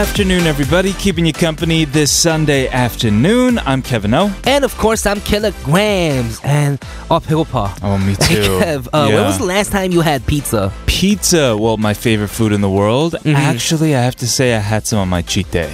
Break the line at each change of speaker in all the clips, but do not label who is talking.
afternoon, everybody. Keeping you company this Sunday afternoon. I'm Kevin O.
And of course, I'm KillaGramz. And oh, pickle.
Oh, me too.
Hey, Kev, uh,
yeah.
when was the last time you had pizza?
Pizza, well, my favorite food in the world.
Mm-hmm.
Actually, I have to say I had some on my cheat day.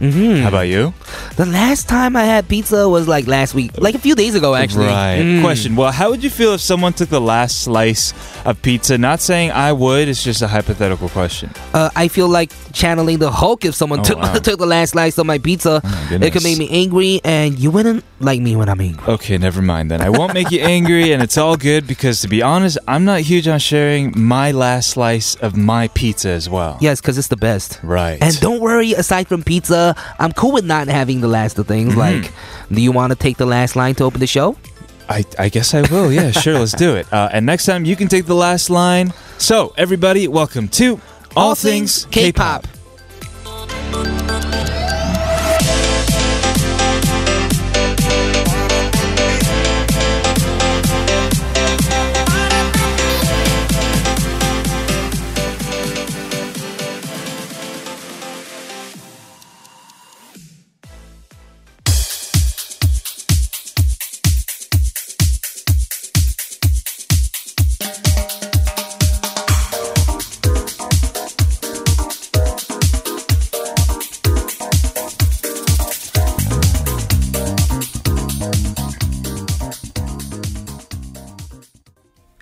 Mm-hmm.
How about you?
The last time I had pizza was like last week, like a few days ago, actually.
Right.
Mm.
Question. Well, how would you feel if someone took the last slice of pizza? Not saying I would, it's just a hypothetical question.
Uh, I feel like channeling the Hulk if someone
Oh,
took
wow.
took the last slice of my pizza.
my
it could make me angry, and you wouldn't like me when I'm angry.
Okay, never mind then. I won't make you angry, and it's all good because, to be honest, I'm not huge on sharing my last slice of my pizza as well.
Yes, because it's the best.
Right.
And don't worry, aside from pizza, I'm cool with not having the last of things.
Mm-hmm.
Like, do you want to take the last line to open the show?
I, I guess I will. Yeah, sure. Let's do it. Uh, and next time you can take the last line. So, everybody, welcome to All, Things K-pop.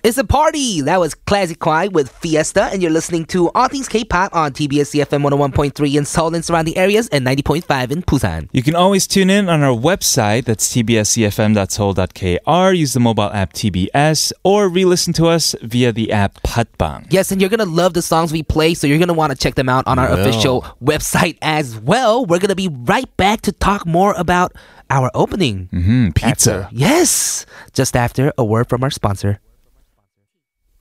It's a party. That was Classic Kwai with Fiesta, and you're listening to All Things K-pop on TBS EFM 101.3 in Seoul and surrounding areas, and 90.5 in Busan.
You can always tune in on our website. That's tbsefm.seoul.kr. Use the mobile app TBS or re-listen to us via the app Podbbang.
Yes, and you're gonna love the songs we play, so you're gonna want to check them out on our
Will.
official website as well. We're gonna be right back to talk more about our opening.
hmm pizza.
Yes, just after a word from our sponsor.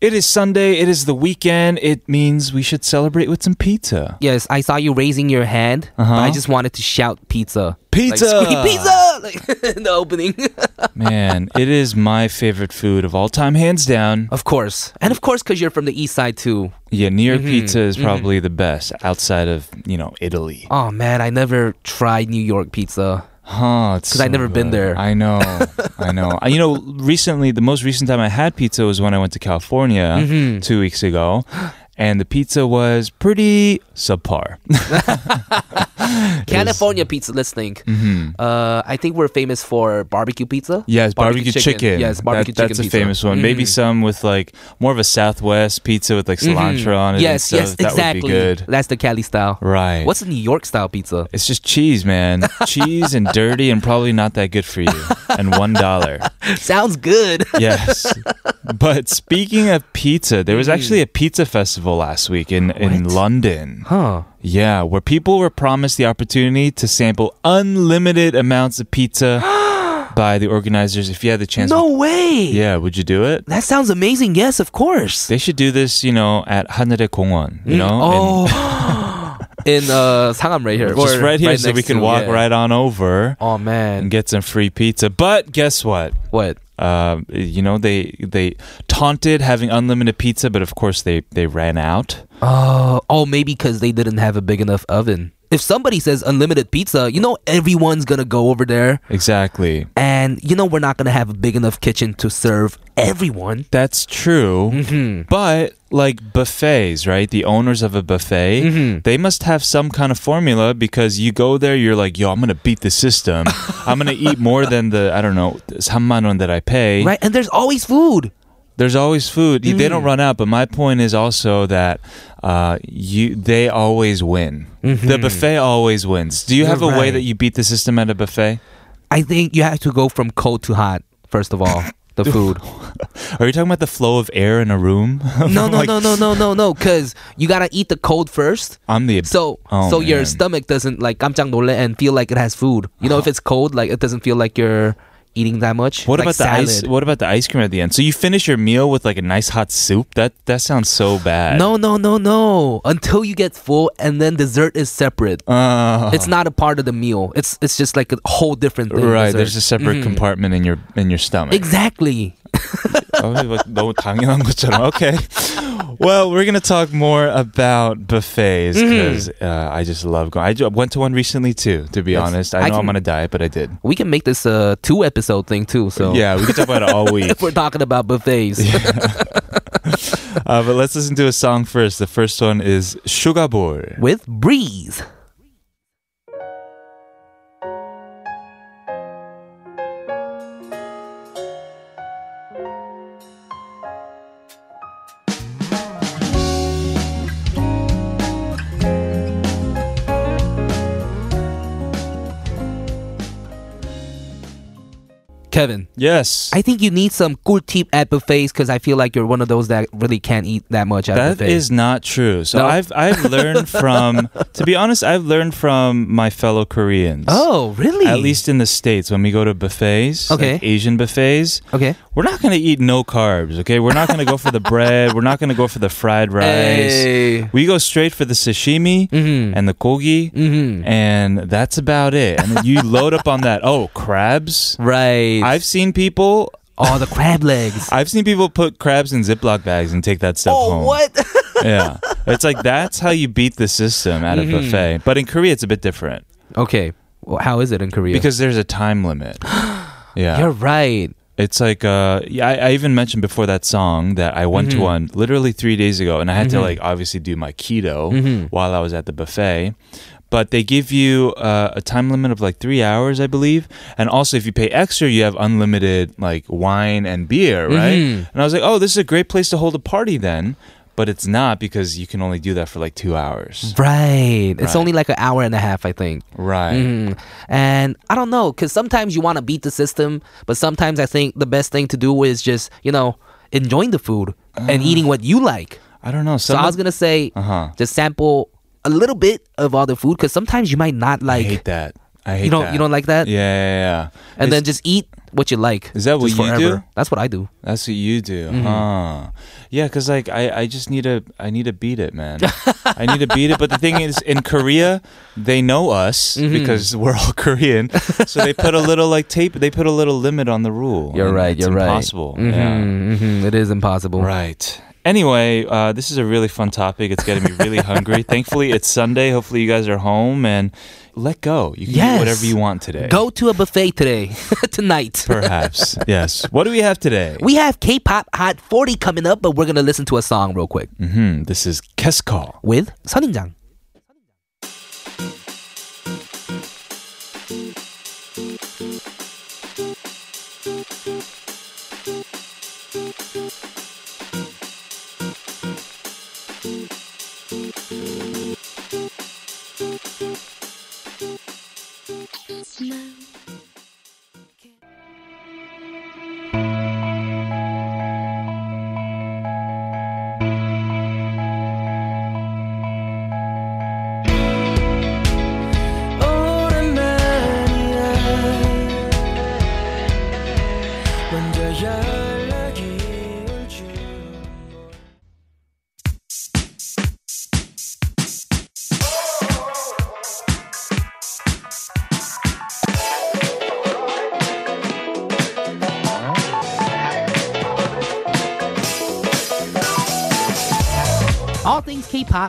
It is Sunday. It is the weekend. It means we should celebrate with some pizza.
Yes, I saw you raising your hand,
Uh-huh.
I just wanted to shout pizza.
Pizza!
Like, pizza! Like, in the opening.
Man, it is my favorite food of all time, hands down.
of course. And of course, because you're from the east side too.
Yeah, New York
Mm-hmm.
pizza is probably the best outside of, you know, Italy.
Oh man, I never tried New York pizza.
Huh, it's
'Cause I've
so
never been there.
I know. I know. You know, recently, the most recent time I had pizza was when I went to California
Mm-hmm.
two weeks ago. And the pizza was pretty subpar.
California pizza, let's think.
Mhm.
Uh, I think we're famous for barbecue pizza.
Yes, barbecue, chicken.
Yes, barbecue
That-
chicken
That's a
pizza.
famous one. Maybe
Mhm.
some with like more of a Southwest pizza with like cilantro on it.
Yes, yes,
that
exactly.
would be good.
That's the Cali style.
Right.
What's the New York style pizza?
It's just cheese, man. cheese and dirty and probably not that good for you. And one dollar.
Sounds good.
Yes. But speaking of pizza, there was actually a pizza festival last week in, in
What?
London.
huh.
Yeah, where people were promised the opportunity to sample unlimited amounts of pizza by the organizers. If you had the chance,
no way.
Yeah, would you do it?
That sounds amazing. Yes, of course.
They should do this. You know, at Haneul Gongwon. You mm. know.
Oh. in uh Sangam right here.
Just right here right
so
we can
to,
walk
yeah.
right on over.
Oh man.
And get some free pizza. But guess what?
What?
Um, you know, they they taunted having unlimited pizza, but of course they they ran out.
Oh, oh, maybe because they didn't have a big enough oven. If somebody says unlimited pizza, you know everyone's gonna go over there,
Exactly.
and you know we're not gonna have a big enough kitchen to serve everyone.
That's true.
Mm-hmm.
But like buffets, right? The owners of a buffet,
Mhm.
they must have some kind of formula because you go there, you're like, yo, I'm gonna beat the system. I'm gonna eat more than the I don't know 3만 원 that I pay.
Right, and there's always food.
There's always food. They
Mm.
don't run out. But my point is also that uh, you they always win. The buffet always wins. Do you have a
Mm-hmm. You're
way
right.
that you beat the system at a buffet?
I think you have to go from cold to hot first of all. The food.
Are you talking about the flow of air in a room?
No, no,
Like,
no, no, no, no, no. Because you gotta eat the cold first.
I'm the
So,
Oh,
so your
man.
stomach doesn't like 깜짝 놀래 and feel like it has food. You know, if it's cold, like it doesn't feel like you're eating that much.
What
Like
about the ice?
salad.
What about the ice cream at the end? So you finish your meal with like a nice hot soup. That that sounds so bad.
No, no, no, no. Until you get full, and then dessert is separate.
Uh,
It's not a part of the meal. It's it's just like a whole different thing.
right.
dessert.
There's a separate
Mhm.
compartment in your in your stomach.
Exactly.
어, 막 너무 당연한 것처럼. Okay. well, we're gonna talk more about buffets because uh, I just love going. I went to one recently too. To be
Yes.
honest, I
I
know I'm
can-
on a diet, but I did.
We can make this a two episode thing too. So
Yeah, we can talk about it all week.
if we're talking about buffets.
Uh, but let's listen to a song first. The first one is Sugar Boy.
with Breeze. Kevin,
Yes.
I think you need some good tip at buffets because I feel like you're one of those that really can't eat that much at
That
buffets.
is not true. So
No?
I've I've learned from to be honest, I've learned from my fellow Koreans.
oh, really?
At least in the States, when we go to buffets,
Okay.
like Asian buffets,
Okay.
we're not gonna eat no carbs, okay? We're not gonna go for the bread, we're not gonna go for the fried rice.
Hey.
We go straight for the sashimi
Mhm.
and the kogi,
Mhm.
and that's about it. And then you load up on that. Oh, crabs!
Right.
I've seen people.
oh, the crab legs.
I've seen people put crabs in Ziploc bags and take that stuff
oh,
home.
what?
Yeah, it's like that's how you beat the system at a
Mhm.
buffet. But in Korea, it's a bit different
okay. Well, how is it in Korea?
because there's a time limit. Yeah,
you're right.
It's like uh yeah, I, I even mentioned before that song that I went to
Mhm.
one literally three days ago and I had to
Mhm.
like obviously do my keto
Mhm.
while I was at the buffet. But they give you uh, a time limit of like three hours, I believe. And also, if you pay extra, you have unlimited like wine and beer, right?
Mhm.
And I was like, oh, this is a great place to hold a party then. But it's not because you can only do that for like two hours.
Right. It's only like an hour and a half, I think.
Right.
Mhm. And I don't know, because sometimes you want to beat the system, but sometimes I think the best thing to do is just, you know, enjoying the food and eating what you like.
I don't know.
So I was going to say,
Uh huh.
just sample a little bit of all the food, because sometimes you might not
I
like,
hate that. I hate
you don't,
that.
you don't like that?
Yeah, yeah, yeah.
And then just eat what you like.
Is that what you
forever.
do?
That's what I do.
That's what you do,
Mm-hmm.
huh? Yeah, because like I, I just need to I need to beat it, man. I need to beat it. But the thing is, in Korea, they know us
Mm-hmm.
because we're all Korean, so they put a little like tape. They put a little limit on the rule.
You're right.
It's
You're
impossible.
right.
Yeah.
Mhm, mhm. It is impossible.
Right. Anyway, uh, this is a really fun topic. It's getting me really hungry. Thankfully, it's Sunday. Hopefully, you guys are home and let go. You can
Yes.
eat whatever you want today.
Go to a buffet today, tonight.
Perhaps. yes. What do we have today?
We have K-pop Hot 40 coming up, but we're gonna listen to a song real quick
hmm This is Kesko.
with 선인 장.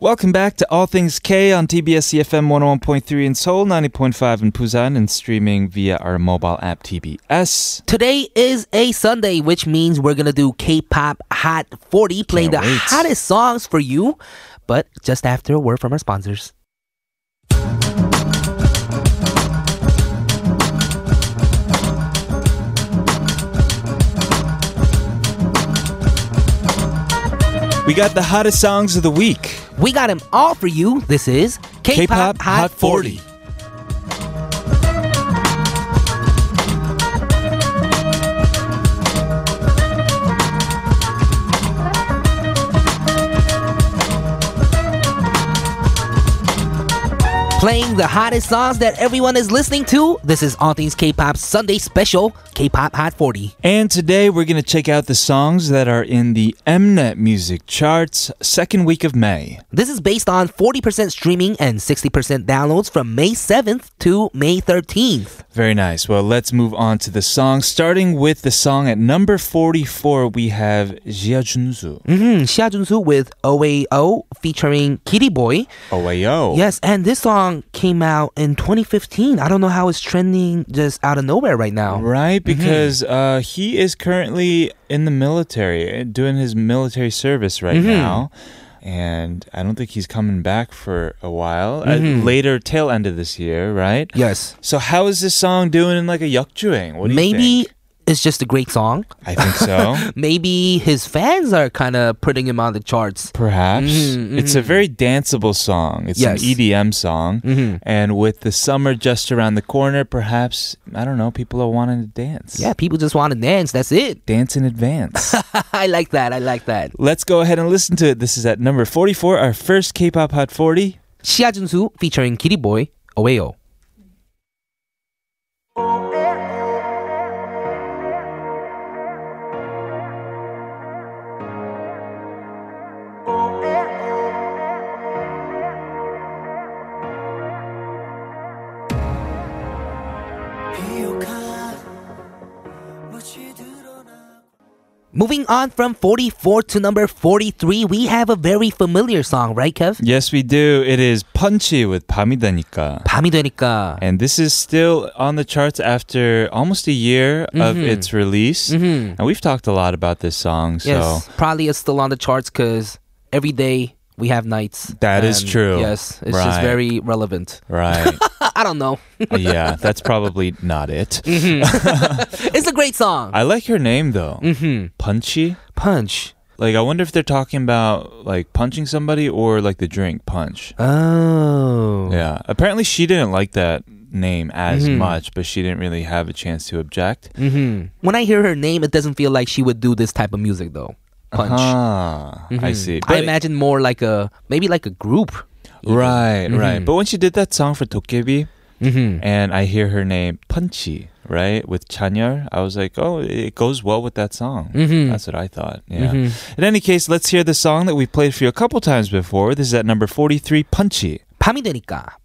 Welcome back to All Things K on TBS EFM 101.3 in Seoul, 90.5 in Busan, and streaming via our mobile app TBS.
Today is a Sunday, which means we're gonna do K-pop Hot 40, playing
Can't
the
wait.
hottest songs for you. But just after a word from our sponsors.
We got the hottest songs of the week.
We got them all for you. This is K-pop, Hot 40. Playing the hottest songs that everyone is listening to. This is All Things K-Pop Sunday Special, K-Pop Hot 40.
And today we're going to check out the songs that are in the Mnet music charts second week of May.
This is based on 40% streaming and 60% downloads from May 7th to May 13th.
Very nice. Well, let's move on to the song. Starting with the song at number 44, we have Xia Junsu.
Mm-hmm. Xia Junsu with OAO featuring Kitty Boy.
OAO.
Yes, and this song came out in 2015. I don't know how it's trending just out of nowhere right now.
Right, because uh, he is currently in the military, doing his military service right now. And I don't think he's coming back for a while. Uh, later, tail end of this year, right?
Yes.
So, how is this song doing in like a yakjuing? What do you
Maybe
think?
It's just a great song.
I think so.
Maybe his fans are kind of putting him on the charts.
Perhaps.
Mhm,
It's a very danceable song. It's
Yes.
an EDM song.
Mhm.
And with the summer just around the corner, perhaps, I don't know, people are wanting to dance.
Yeah, people just want to dance. That's it.
Dance in advance.
I like that. I like that.
Let's go ahead and listen to it. This is at number 44, our first K pop Hot 40.
Xia Junsu featuring Kitty Boy, Oeo. Moving on from 44 to number 43, we have a very familiar song, right, Kev?
Yes, we do. It is Punchy with 밤이 되니까.
밤이 되니까.
And this is still on the charts after almost a year of
Mhm.
its release.
Mhm.
And we've talked a lot about this song, so
Yes, probably it's still on the charts because every day we have nights.
That is true.
Yes, it's just very relevant.
right.
I don't know.
yeah, that's probably not it.
it's a great song.
I like her name though.
mm-hmm.
Punchy?
Punch.
Like I wonder if they're talking about like punching somebody or like the drink punch.
Oh.
Yeah. Apparently she didn't like that name as
Mhm.
much, but she didn't really have a chance to object.
Mm-hmm. When I hear her name, it doesn't feel like she would do this type of music though Punch.
Ah, I
Mhm.
see.
I imagine more like a maybe like a group. even.
Right, right.
Mhm.
But when she did that song for Tokebi,
Mm-hmm.
and I hear her name Punchy, right, with Chanyar, I was like, oh, it goes well with that song.
Mhm.
That's what I thought. Yeah.
Mhm.
In any case, let's hear the song that we played for you a couple times before. This is at number 43, Punchy.
밤이 되니까.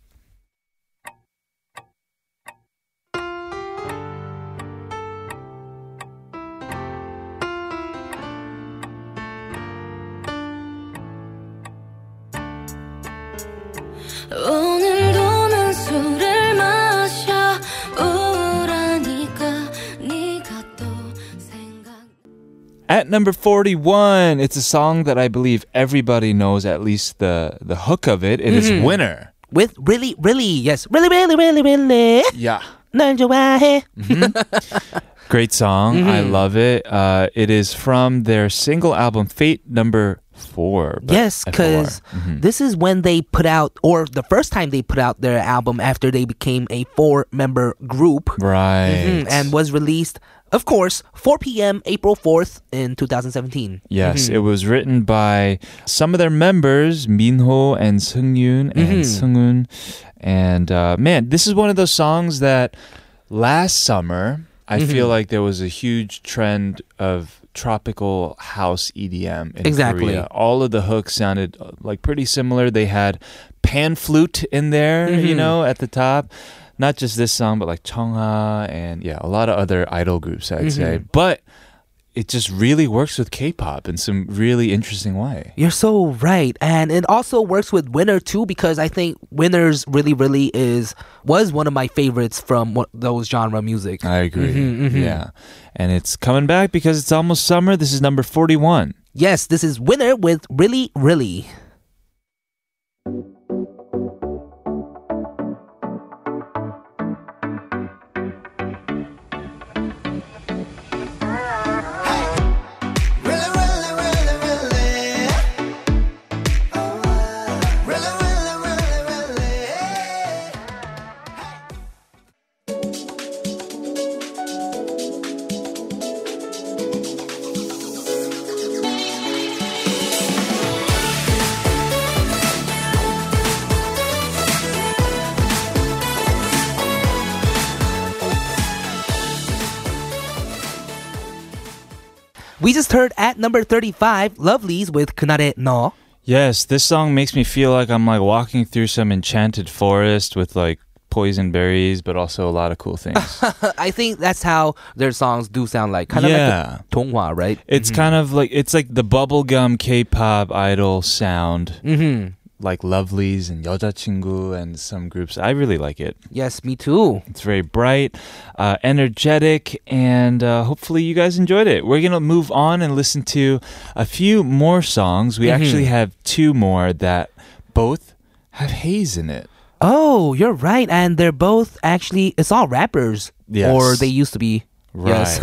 At number 41, it's a song that I believe everybody knows at least the, the hook of it. It is
Mhm.
Winner.
With really, really, yes, really, really, really, really.
Yeah.
날 좋아해.
Great song. I
Mhm.
love it. Uh, it is from their single album, Fate number four.
Yes,
four.
because
Mhm.
this is when they put out, or the first time they put out their album after they became a four-member group,
Right.
Mhm, and was released, of course, 4 p.m. April 4th in 2017.
Yes,
Mhm.
it was written by some of their members, Minho and Seungyoon and
Mhm.
Seunghoon. And uh, man, this is one of those songs that last summer I feel
Mhm.
like there was a huge trend of tropical house EDM in
Exactly.
Korea. All of the hooks sounded uh, like pretty similar. They had pan flute in there, you
Mhm.
know, at the top. Not just this song, but like Chungha and yeah, a lot of other idol groups, I'd say.
Mhm.
But it just really works with K-pop in some really interesting way.
You're so right, and it also works with Winner too because I think Winners really, really is was one of my favorites from what, those genre music.
I agree.
Mhm, mhm.
Yeah. And it's coming back because it's almost summer. This is number 41.
Yes, this is Winner with Really. Really, heard at number 35, Lovelyz with 그날의 No."
Yes, this song makes me feel like I'm like walking through some enchanted forest with like poison berries, but also a lot of cool things.
I think that's how their songs do sound like. Kind of
yeah.
like Tonghua, right?
It's mm-hmm. kind of like it's like the bubblegum K-pop idol sound.
Mm-hmm
like Lovelyz and 여자친구 and some groups. I really like it.
Yes, me too.
It's very bright, uh, energetic, and uh, hopefully you guys enjoyed it. We're going to move on and listen to a few more songs. We
mm-hmm.
actually have two more that both have Heize in it.
Oh, you're right. And they're both actually, it's all rappers.
Yes.
Or they used to be
Right.
Yes.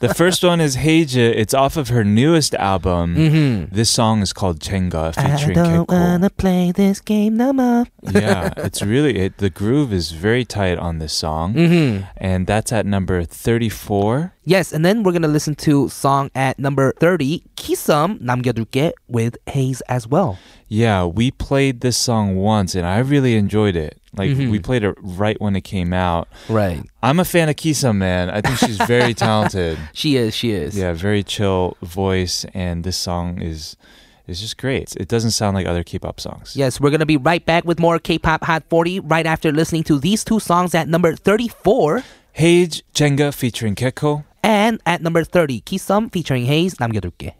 the first one is Heize. It's off of her newest album.
Mm-hmm.
This song is called Jenga featuring I
don't
Gaeko.
wanna play this game no more.
yeah, it's really it. The groove is very tight on this song,
mm-hmm.
and that's at number thirty-four.
Yes, and then we're gonna listen to song at number thirty, Kisum Namgyeodulge with Heize as well.
Yeah, we played this song once, and I really enjoyed it. Like
mm-hmm.
we played it right when it came out.
Right.
I'm a fan of Kisa, man. I think she's very talented.
she is. She is.
Yeah, very chill voice, and this song is is just great. It doesn't sound like other K-pop songs.
Yes, we're gonna be right back with more K-pop Hot 40 right after listening to these two songs at number 34.
Heize Jenga featuring Gaeko.
And at number 30, Kisum featuring Heize, 남겨둘게.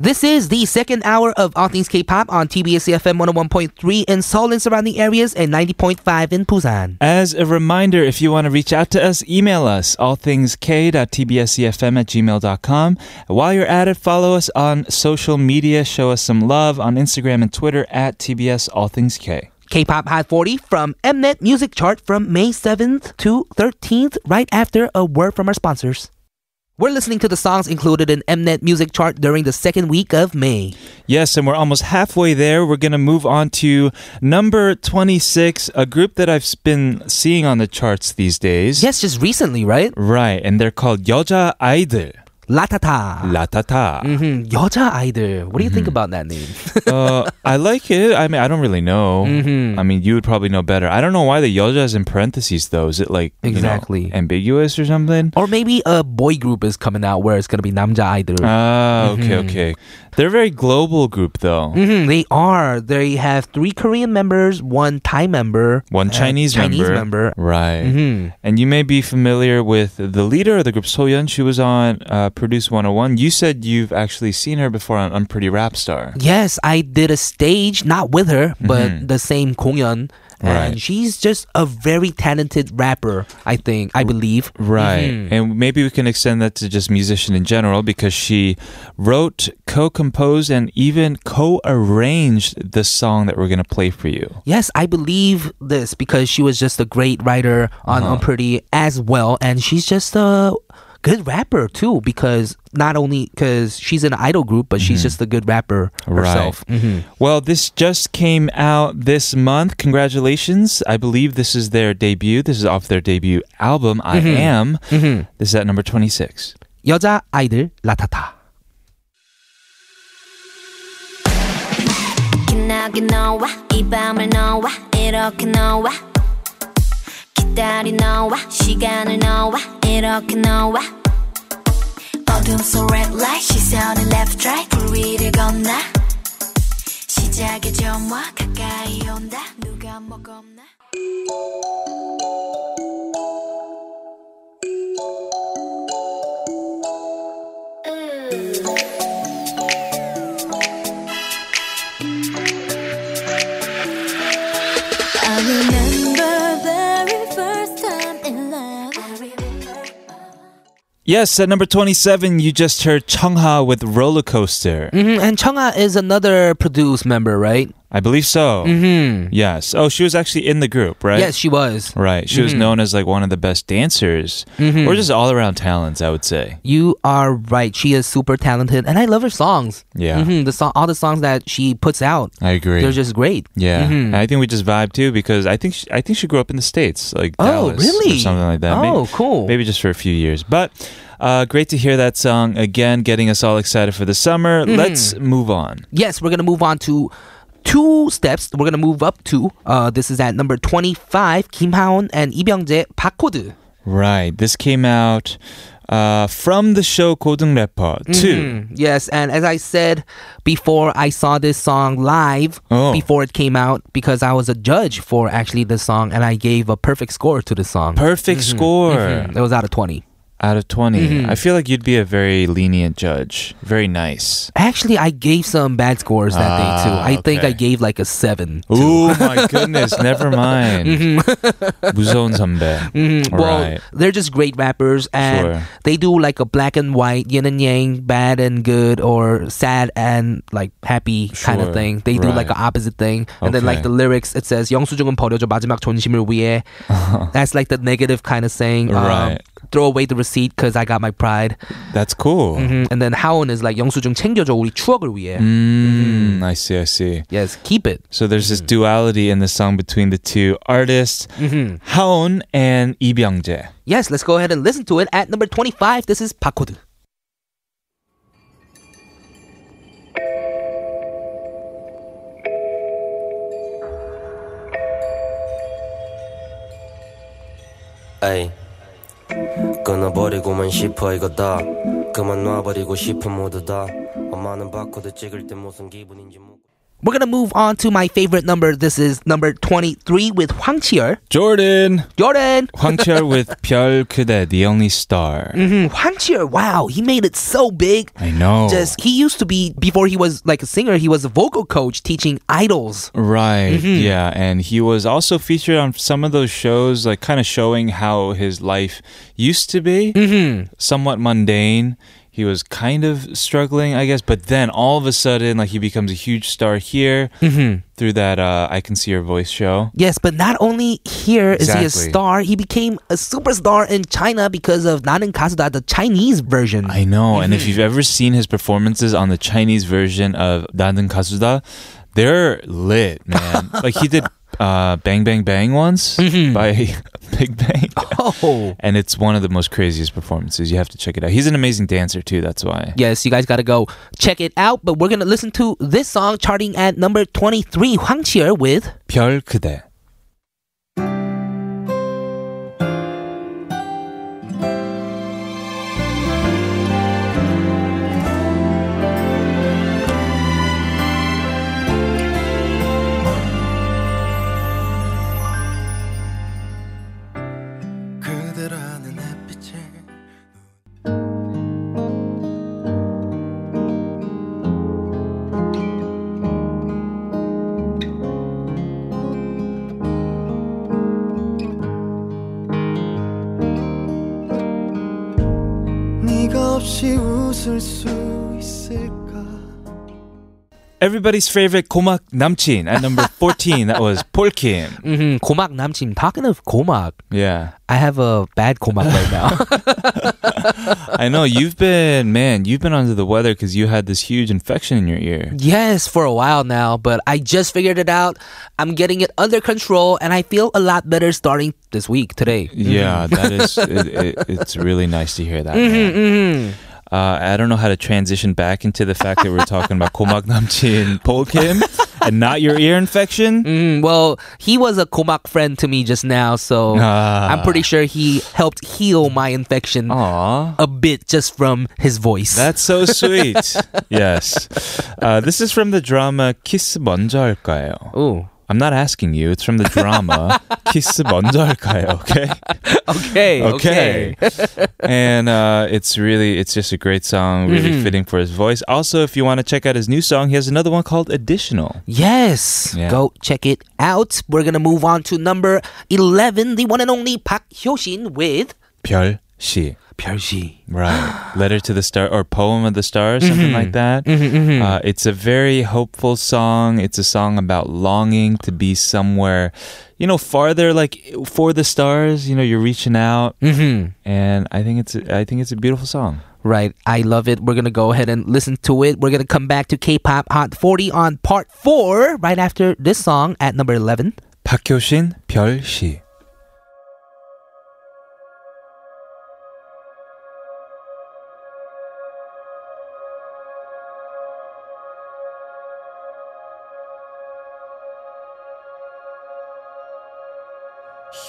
This is the second hour of All Things K-pop on TBS EFM 101.3 in Seoul and surrounding areas and 90.5 in Busan.
As a reminder, if you want to reach out to us, email us allthingsk.tbsefm at gmail.com. While you're at it, follow us on social media. Show us some love on Instagram and Twitter at TBS All Things K.
K-pop Hot 40 from Mnet Music Chart from May 7th to 13th, right after a word from our sponsors. We're listening to the songs included in Mnet Music Chart during the second week of May.
Yes, and we're almost halfway there. We're going to move on to number 26, a group that I've been seeing on the charts these days.
Yes, just recently, right?
Right, and they're called 여자 아이들.
Latata.
라타타.
Mm-hmm. 여자 아이들. What do you think about that name?
uh, I like it. I mean, I don't really know.
Mhm.
I mean, you would probably know better. I don't know why the 여자 is in parentheses though. Is it like you know,
Exactly.
ambiguous or something?
or maybe a boy group is coming out where it's going to be 남자 아이들.
Ah, okay,
Mhm.
okay. They're a very global group though.
hmm they are. They have three Korean members, one Thai member,
One Chinese,
Chinese
member.
member.
Right.
hmm
And you may be familiar with the leader of the group, Soyeon. She was on uh, Produce 101. You said you've actually seen her before on Unpretty Rap Star.
Yes, I did a stage, not with her, but
Mhm.
the same 공연. And
Right.
she's just a very talented rapper, I think, I believe.
Right.
Mhm.
And maybe we can extend that to just musician in general because she wrote, co composed, and even co arranged the song that we're going to play for you.
Yes, I believe this because she was just a great writer on
Uh-huh.
Unpretty as well, and she's just a good rapper too. Because not only because she's an idol group, but she's just a good rapper herself. Mhm.
Well, this just came out this month. Congratulations. I believe this is their debut. This is off their debut album, I Am.
Mhm.
This is at number 26.
여자 아이들 라타타.
기나게 너와 이 밤을 너와 이렇게 너와 기다린 너와 시간을 너와 이렇게 너와 어둠 속 red light 시선을 left right 불 위를 건너 반짝여 점화 가까이 온다 누가 먹었나 I remember
Yes, at number 27, you just heard Chungha with Roller Coaster.
hmm And Chungha is another produced member, right?
I believe so.
Mm-hmm.
Yes. Oh, she was actually in the group, right?
Yes, she was.
Right. She was known as like one of the best dancers or just all around talents, I would say.
You are right. She is super talented, and I love her songs.
Yeah.
hmm The song, all the songs that she puts out,
I agree.
they're just great.
yeah.
Mhm.
I think we just vibe too because I think she, I think she grew up in the states, like
Oh,
Dallas
really?
or something like that.
Oh,
maybe,
cool.
Maybe just for a few years. But uh, great to hear that song again, getting us all excited for the summer.
Mm-hmm.
Let's move on.
Yes, we're gonna move on to two steps. We're gonna move up to uh, this is at number 25, Kim Haon and Lee Byung-jae,
Right. This came out uh, from the show Golden Rapper mm-hmm. too.
Mm-hmm. Yes, and as I said before, I saw this song live
oh.
before it came out because I was a judge for actually this song, and I gave a perfect score to the song.
Perfect mm-hmm. score.
Mm-hmm. It was out of twenty
out of 20.
Mm-hmm.
I feel like you'd be a very lenient judge. Very nice.
Actually, I gave some bad scores that day too.
Ah,
I think I
okay.
gave like a seven.
Oh my goodness, never mind. 무서운 선배.
Mhm. Well,
Right.
they're just great rappers, and
Sure.
they do like a black and white, yin and yang, bad and good, or sad and like happy kind of
Sure.
thing. They do like
Right.
an opposite thing, and then like
Okay.
the lyrics, it says 영수증은 버려줘 마지막 존심을 위해. That's like the negative kind of saying. Um,
Right.
Throw away the receipt because I got my pride.
That's cool.
Mhm. And then 하온 is like 영수증 챙겨줘 우리 추억을 위해.
Mm, I see, I see.
Yes, keep it.
So there's this duality in the song between the two artists,
Mhm.
Haon and Lee Byung-jae.
Yes, let's go ahead and listen to it at number 25. This is 바코드.
에이 끊어버리고만 싶어 이거 다. 그만 놔버리고 싶어 모두 다. 엄마는 바코드 찍을 때 무슨 기분인지 묻고
We're gonna move on to my favorite number. This is number 23 with Hwang Chi-yeul.
Jordan.
Jordan.
Hwang Chi-yeul with 별 그대, the only star.
Mm-hmm. Hwang Chi-yeul, wow, he made it so big.
I know.
Just he used to be before he was like a singer. He was a vocal coach teaching idols.
Right.
Mm-hmm.
Yeah, and he was also featured on some of those shows, like kind of showing how his life used to be,
mm-hmm.
somewhat mundane he was kind of struggling, I guess. But then all of a sudden, like he becomes a huge star here
mm-hmm.
through that uh, I Can See Your Voice show.
Yes, but not only here exactly. is he a star, he became a superstar in China because of Naneun Gasuda, the Chinese version.
I know.
Mm-hmm.
And if mm-hmm. you've ever seen his performances on the Chinese version of Naneun Gasuda, they're lit, man. like he did uh, Bang Bang Bang once
mm-hmm.
by Big Bang.
Oh.
And it's one of the most craziest performances. You have to check it out. He's an amazing dancer too, that's why.
Yes, you guys got to go check it out, but we're going to listen to this song charting at number 23 Hwang Chi-yeul with
별 그대. Everybody's favorite Komak Namchin at number 14. that was Paul Kim.
Mm-hmm. Komak Namchin. Talking of Komak.
Yeah.
I have a bad Komak right now.
I know. You've been, man, you've been under the weather because you had this huge infection in your ear.
Yes, for a while now, but I just figured it out. I'm getting it under control and I feel a lot better starting this week, today. Mm-hmm.
Yeah, that is, it, it, it's really nice to hear that.
Mm-hmm,
mm-hmm. Uh, I don't know how to transition back into the fact that we're talking about 고막 남친 Paul Kim, and not your ear infection?
Mm, well, he was a Komak friend to me just now, so
Ah.
I'm pretty sure he helped heal my infection
Aw.
a bit just from his voice.
That's so sweet. yes. Uh, this is from the drama 키스 먼저 할까요?
Ooh.
I'm not asking you. It's from the drama 키스 먼저 할까요? Okay.
Okay.
Okay. and uh, it's really, it's just a great song, really
Mm-hmm.
fitting for his voice. Also, if you want to check out his new song, he has another one called Additional.
Yes.
Yeah.
Go check it out. We're going to move on to number 11, the one and only Park Hyoshin with
별시.
별시.
Right. Letter to the Star or Poem of the Stars, something like that.
Mm-hmm,
Uh, it's a very hopeful song. It's a song about longing to be somewhere, you know, farther, like for the stars. You know, you're reaching out,
Mm-hmm.
and I think it's a, I think it's a beautiful song.
Right. I love it. We're going to go ahead and listen to it. We're going to come back to K-pop Hot 40 on part 4 right after this song at number 11.
박효신 별시.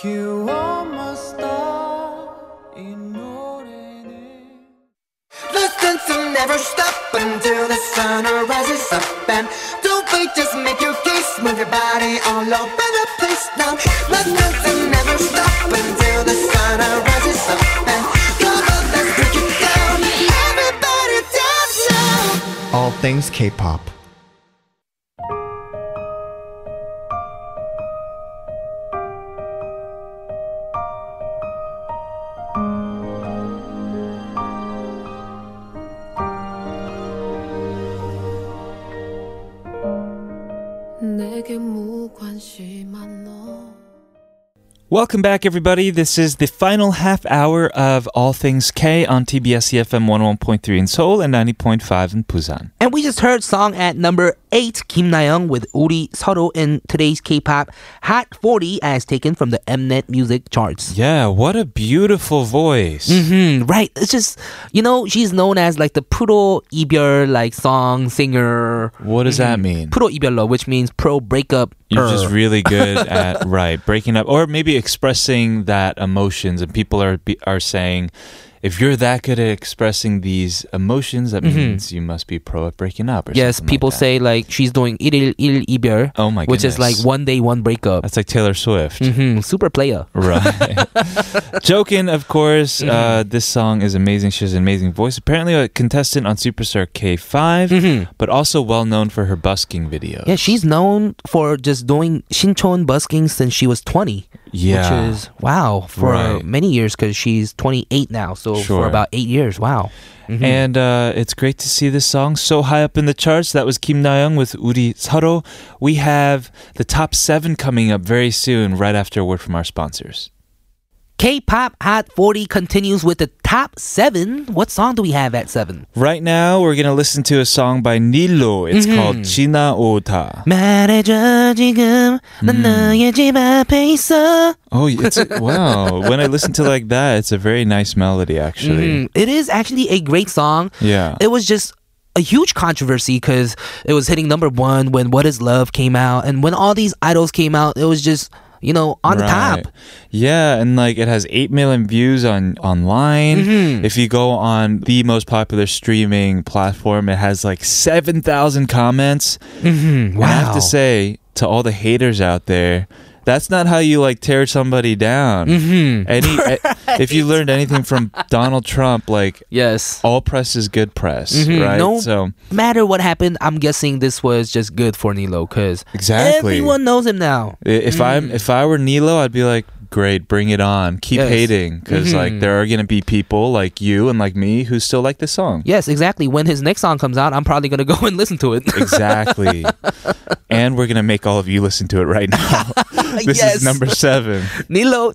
You are my star 이 노래는
Let's dance and never stop until the sun rises up and don't wait, just make your case, move your body all over the place now. Let's dance and never stop until the sun rises up and come on, let's break it down. Everybody dance now.
All things K-pop.
Welcome back, everybody. This is the final half hour of All Things K on TBS EFM 101.3 in Seoul and 90.5 in Busan.
And we just heard song at number 8, Kim Na-young with 우리 서로 in today's K-pop Hot 40 as taken from the Mnet music charts.
Yeah, what a beautiful voice.
hmm right. It's just, you know, she's known as like the 프로 이별 like song singer.
What does that mean?
프로 이별러, which means pro breakup.
you're just really good at right breaking up, or maybe expressing that emotions. And people are are saying, if you're that good at expressing these emotions, that means you must be pro at breaking up. Or
yes,
something like
people
that.
say like she's doing 일일 일 이별,
"Oh my
which is like
goodness.
one day one breakup.
That's like Taylor Swift.
hmm Super player.
Right. Joking, of course.
Mm-hmm.
Uh, this song is amazing. She has an amazing voice. Apparently, a contestant on Superstar K5,
Mhm.
but also well known for her busking videos.
Yeah, she's known for just doing Shinchon busking since she was 20.
Yeah.
Which is wow for
right.
many years because she's 28 now. So
sure.
for about eight years, wow. Mm-hmm.
And uh, it's great to see this song so high up in the charts. That was Kim Na Young with Uri Saro. We have the top seven coming up very soon, right after a word from our sponsors.
K-pop Hot 40 continues with the top seven. What song do we have at seven?
Right now, we're gonna listen to a song by Nilo. It's mm-hmm. called Jinaoda.
말해줘 지금 난 mm. 너의 집 앞에 있어.
Oh, it's a, wow! When I listen to like that, it's a very nice melody. Actually,
mm, it is actually a great song.
Yeah,
it was just a huge controversy because it was hitting number one when What Is Love came out, and when all these idols came out, it was just you know, on the top.
Yeah, and like it has eight million views on online.
Mm-hmm.
If you go on the most popular streaming platform, it has like seven thousand comments.
Mm-hmm.
And I have to say to all the haters out there, that's not how you like tear somebody down.
Mm-hmm.
Any, eh, if you learned anything from Donald Trump, like
Yes.
all press is good press,
Mhm.
right?
No
So
matter what happened, I'm guessing this was just good for Nilo because
exactly.
everyone knows him now.
If I'm if I were Nilo, I'd be like, great, bring it on, keep
Yes.
hating, because like
Mhm.
there are gonna be people like you and like me who still like this song.
Yes, exactly. When his next song comes out, I'm probably gonna go and listen to it.
Exactly. and we're gonna make all of you listen to it right now. this
Yes.
is number seven.
닐로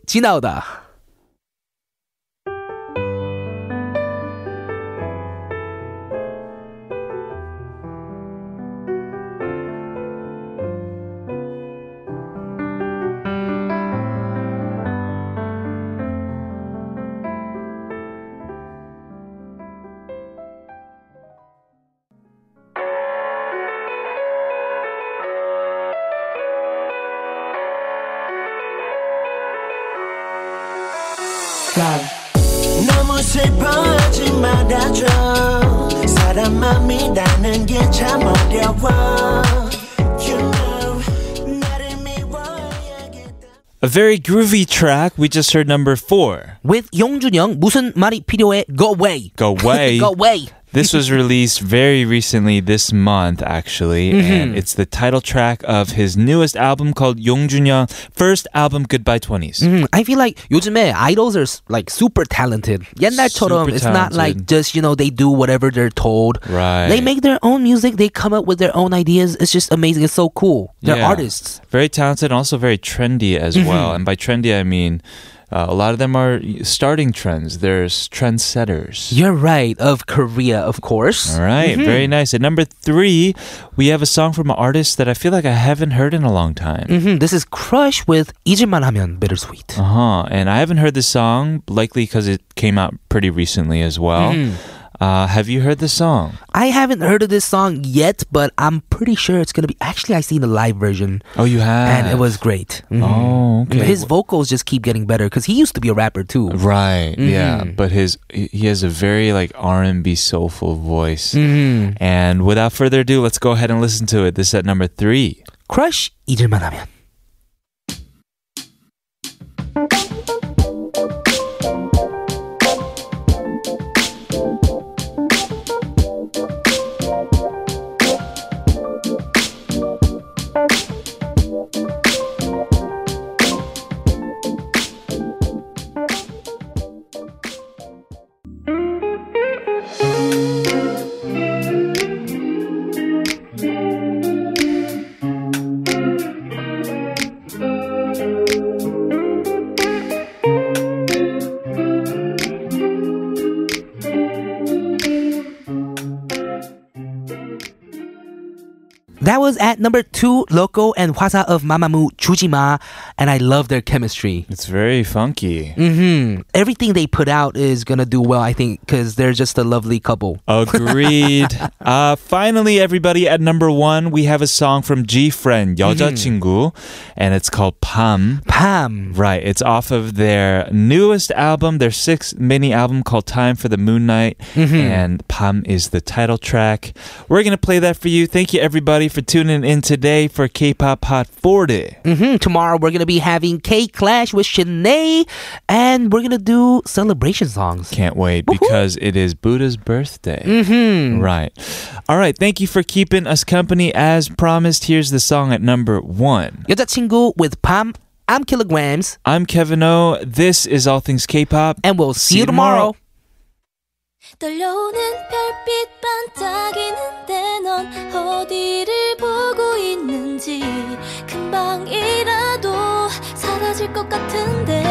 A very groovy track. We just heard number four.
With 용준형 무슨 말이 필요해? Go away.
Go away.
Go away.
This was released very recently this month, actually, mm-hmm. and it's the title track of his newest album called 용준형 first album Goodbye 20s.
Mm-hmm. I feel like 요즘에 idols are like super talented. 옛날처럼
super
it's not like just you know they do whatever they're told.
Right.
They make their own music. They come up with their own ideas. It's just amazing. It's so cool. They're
yeah.
artists.
Very talented, and also very trendy as mm-hmm. well. And by trendy, I mean uh, a lot of them are starting trends. There's trendsetters.
You're right. Of Korea, of course.
All right, very nice. At number three, we have a song from an artist that I feel like I haven't heard in a long time.
hmm This is Crush with 잊을만 하면 bittersweet.
Uh huh. And I haven't heard this song, likely because it came out pretty recently as well. Uh, have you heard the song?
I haven't heard of this song yet, but I'm pretty sure it's gonna be. Actually, I seen the live version,
Oh, you have.
and it was great. Mhm.
Oh, okay.
His vocals just keep getting better because he used to be a rapper too.
Right. Yeah.
Mhm.
But his he he has a very like R and B soulful voice.
Mhm.
And without further ado, let's go ahead and listen to it. This is at number three.
Crush 잊을만 하면. was at number two, Loco and Hwasa of Mamamoo Chujima, and I love their chemistry.
It's very funky.
hmm Everything they put out is gonna do well, I think, because they're just a lovely couple.
Agreed. uh, finally, everybody, at number one, we have a song from G Friend, 여자친구, and it's called Pam.
Pam.
Right, it's off of their newest album, their sixth mini album called Time for the Moon Night, and Pam is the title track. We're gonna play that for you. Thank you, everybody, for tuning tuning in today for K-pop Hot 40.
Mm-hmm. Tomorrow we're gonna be having K Clash with Shanae, and we're gonna do celebration songs.
Can't wait Woo-hoo! because it is Buddha's birthday.
Mm-hmm.
Right. All right. Thank you for keeping us company as promised. Here's the song at number one.
여자친구 with Pam. I'm KillaGramz.
I'm Kevin O. This is All Things K-pop,
and we'll see, see you tomorrow. tomorrow.
떨려오는 별빛 반짝이는데 넌 어디를 보고 있는지 금방이라도 사라질 것 같은데